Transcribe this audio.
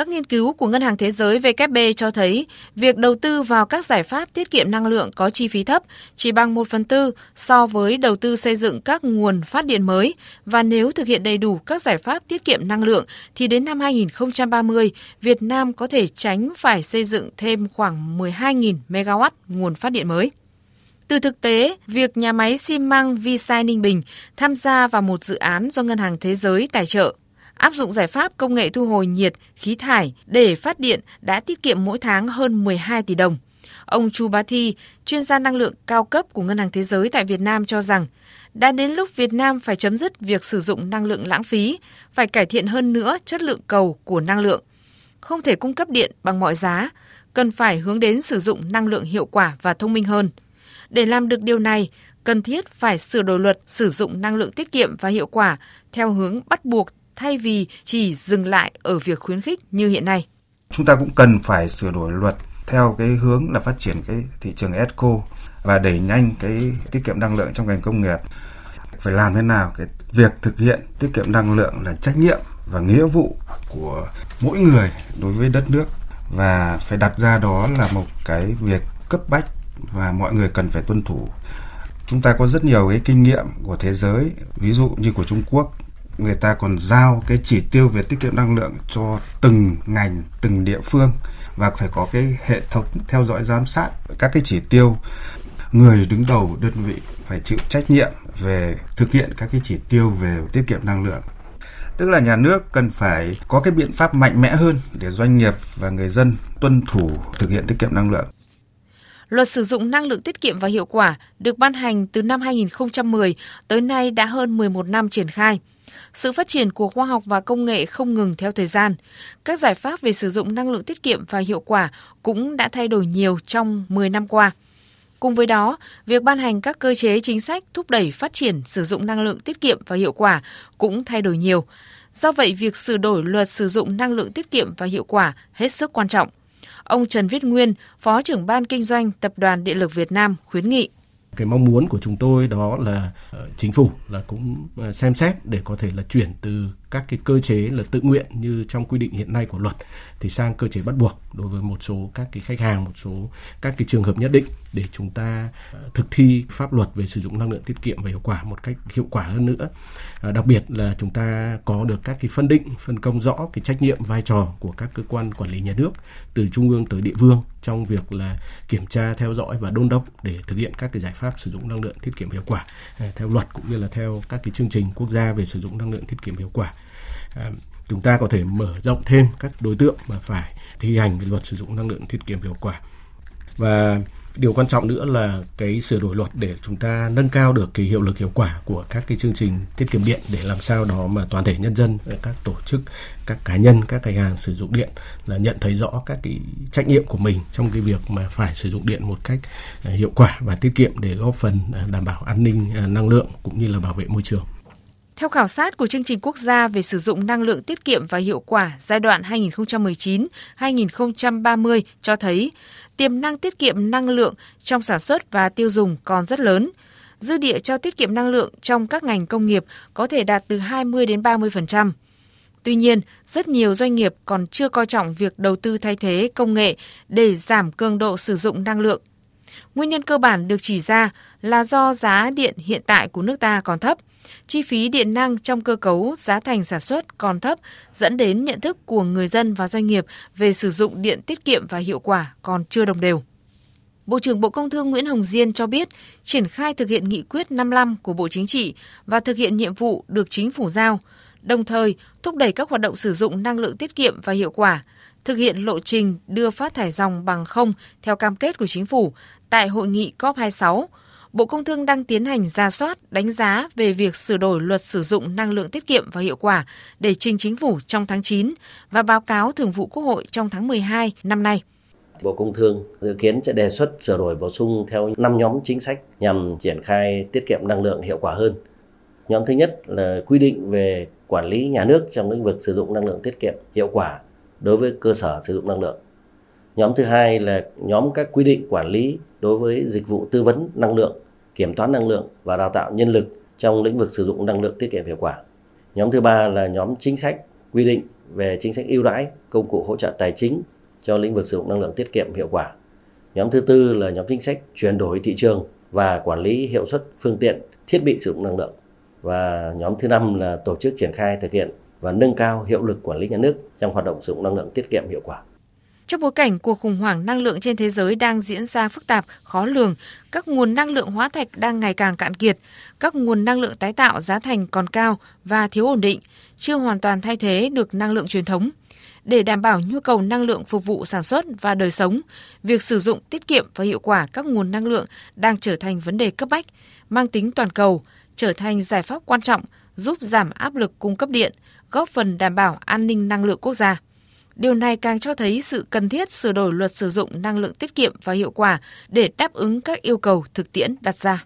Các nghiên cứu của Ngân hàng Thế giới WB cho thấy việc đầu tư vào các giải pháp tiết kiệm năng lượng có chi phí thấp, chỉ bằng 1 phần tư so với đầu tư xây dựng các nguồn phát điện mới. Và nếu thực hiện đầy đủ các giải pháp tiết kiệm năng lượng, thì đến năm 2030, Việt Nam có thể tránh phải xây dựng thêm khoảng 12.000 MW nguồn phát điện mới. Từ thực tế, việc nhà máy xi măng Visai Ninh Bình tham gia vào một dự án do Ngân hàng Thế giới tài trợ áp dụng giải pháp công nghệ thu hồi nhiệt, khí thải để phát điện đã tiết kiệm mỗi tháng hơn 12 tỷ đồng. Ông Chu Bá Thi, chuyên gia năng lượng cao cấp của Ngân hàng Thế giới tại Việt Nam cho rằng, đã đến lúc Việt Nam phải chấm dứt việc sử dụng năng lượng lãng phí, phải cải thiện hơn nữa chất lượng cầu của năng lượng. Không thể cung cấp điện bằng mọi giá, cần phải hướng đến sử dụng năng lượng hiệu quả và thông minh hơn. Để làm được điều này, cần thiết phải sửa đổi luật sử dụng năng lượng tiết kiệm và hiệu quả theo hướng bắt buộc thay vì chỉ dừng lại ở việc khuyến khích như hiện nay. Chúng ta cũng cần phải sửa đổi luật theo cái hướng là phát triển cái thị trường ESCO và đẩy nhanh cái tiết kiệm năng lượng trong ngành công nghiệp. Phải làm thế nào cái việc thực hiện tiết kiệm năng lượng là trách nhiệm và nghĩa vụ của mỗi người đối với đất nước và phải đặt ra đó là một cái việc cấp bách và mọi người cần phải tuân thủ. Chúng ta có rất nhiều cái kinh nghiệm của thế giới, ví dụ như của Trung Quốc người ta còn giao cái chỉ tiêu về tiết kiệm năng lượng cho từng ngành, từng địa phương và phải có cái hệ thống theo dõi giám sát các cái chỉ tiêu. Người đứng đầu đơn vị phải chịu trách nhiệm về thực hiện các cái chỉ tiêu về tiết kiệm năng lượng. Tức là nhà nước cần phải có cái biện pháp mạnh mẽ hơn để doanh nghiệp và người dân tuân thủ thực hiện tiết kiệm năng lượng. Luật sử dụng năng lượng tiết kiệm và hiệu quả được ban hành từ năm 2010 tới nay đã hơn 11 năm triển khai. Sự phát triển của khoa học và công nghệ không ngừng theo thời gian. Các giải pháp về sử dụng năng lượng tiết kiệm và hiệu quả cũng đã thay đổi nhiều trong 10 năm qua. Cùng với đó, việc ban hành các cơ chế chính sách thúc đẩy phát triển sử dụng năng lượng tiết kiệm và hiệu quả cũng thay đổi nhiều. Do vậy, việc sửa đổi luật sử dụng năng lượng tiết kiệm và hiệu quả hết sức quan trọng. Ông Trần Viết Nguyên, Phó trưởng ban kinh doanh Tập đoàn Điện lực Việt Nam khuyến nghị cái mong muốn của chúng tôi đó là ờ, chính phủ là cũng ờ, xem xét để có thể là chuyển từ các cái cơ chế là tự nguyện như trong quy định hiện nay của luật thì sang cơ chế bắt buộc đối với một số các cái khách hàng, một số các cái trường hợp nhất định để chúng ta à, thực thi pháp luật về sử dụng năng lượng tiết kiệm và hiệu quả một cách hiệu quả hơn nữa. À, đặc biệt là chúng ta có được các cái phân định, phân công rõ cái trách nhiệm, vai trò của các cơ quan quản lý nhà nước từ trung ương tới địa phương trong việc là kiểm tra, theo dõi và đôn đốc để thực hiện các cái giải pháp sử dụng năng lượng tiết kiệm hiệu quả à, theo luật cũng như là theo các cái chương trình quốc gia về sử dụng năng lượng tiết kiệm hiệu quả. Ờ, chúng ta có thể mở rộng thêm các đối tượng mà phải thi hành cái luật sử dụng năng lượng tiết kiệm hiệu quả. Và điều quan trọng nữa là cái sửa đổi luật để chúng ta nâng cao được cái hiệu lực hiệu quả của các cái chương trình tiết kiệm điện để làm sao đó mà toàn thể nhân dân, các tổ chức, các cá nhân, các khách hàng sử dụng điện là nhận thấy rõ các cái trách nhiệm của mình trong cái việc mà phải sử dụng điện một cách à, hiệu quả và tiết kiệm để góp phần à, đảm bảo an ninh à, năng lượng cũng như là bảo vệ môi trường theo khảo sát của chương trình quốc gia về sử dụng năng lượng tiết kiệm và hiệu quả giai đoạn 2019-2030 cho thấy tiềm năng tiết kiệm năng lượng trong sản xuất và tiêu dùng còn rất lớn. Dư địa cho tiết kiệm năng lượng trong các ngành công nghiệp có thể đạt từ 20 đến 30%. Tuy nhiên, rất nhiều doanh nghiệp còn chưa coi trọng việc đầu tư thay thế công nghệ để giảm cường độ sử dụng năng lượng. Nguyên nhân cơ bản được chỉ ra là do giá điện hiện tại của nước ta còn thấp – chi phí điện năng trong cơ cấu giá thành sản xuất còn thấp dẫn đến nhận thức của người dân và doanh nghiệp về sử dụng điện tiết kiệm và hiệu quả còn chưa đồng đều. Bộ trưởng Bộ Công Thương Nguyễn Hồng Diên cho biết, triển khai thực hiện nghị quyết 55 của Bộ Chính trị và thực hiện nhiệm vụ được chính phủ giao, đồng thời thúc đẩy các hoạt động sử dụng năng lượng tiết kiệm và hiệu quả, thực hiện lộ trình đưa phát thải dòng bằng không theo cam kết của chính phủ tại hội nghị COP26 Bộ Công Thương đang tiến hành ra soát, đánh giá về việc sửa đổi luật sử dụng năng lượng tiết kiệm và hiệu quả để trình chính phủ trong tháng 9 và báo cáo Thường vụ Quốc hội trong tháng 12 năm nay. Bộ Công Thương dự kiến sẽ đề xuất sửa đổi bổ sung theo 5 nhóm chính sách nhằm triển khai tiết kiệm năng lượng hiệu quả hơn. Nhóm thứ nhất là quy định về quản lý nhà nước trong lĩnh vực sử dụng năng lượng tiết kiệm hiệu quả đối với cơ sở sử dụng năng lượng. Nhóm thứ hai là nhóm các quy định quản lý đối với dịch vụ tư vấn năng lượng, kiểm toán năng lượng và đào tạo nhân lực trong lĩnh vực sử dụng năng lượng tiết kiệm hiệu quả. Nhóm thứ ba là nhóm chính sách quy định về chính sách ưu đãi, công cụ hỗ trợ tài chính cho lĩnh vực sử dụng năng lượng tiết kiệm hiệu quả. Nhóm thứ tư là nhóm chính sách chuyển đổi thị trường và quản lý hiệu suất phương tiện, thiết bị sử dụng năng lượng. Và nhóm thứ năm là tổ chức triển khai thực hiện và nâng cao hiệu lực quản lý nhà nước trong hoạt động sử dụng năng lượng tiết kiệm hiệu quả. Trong bối cảnh cuộc khủng hoảng năng lượng trên thế giới đang diễn ra phức tạp, khó lường, các nguồn năng lượng hóa thạch đang ngày càng cạn kiệt, các nguồn năng lượng tái tạo giá thành còn cao và thiếu ổn định, chưa hoàn toàn thay thế được năng lượng truyền thống. Để đảm bảo nhu cầu năng lượng phục vụ sản xuất và đời sống, việc sử dụng tiết kiệm và hiệu quả các nguồn năng lượng đang trở thành vấn đề cấp bách, mang tính toàn cầu, trở thành giải pháp quan trọng giúp giảm áp lực cung cấp điện, góp phần đảm bảo an ninh năng lượng quốc gia. Điều này càng cho thấy sự cần thiết sửa đổi luật sử dụng năng lượng tiết kiệm và hiệu quả để đáp ứng các yêu cầu thực tiễn đặt ra.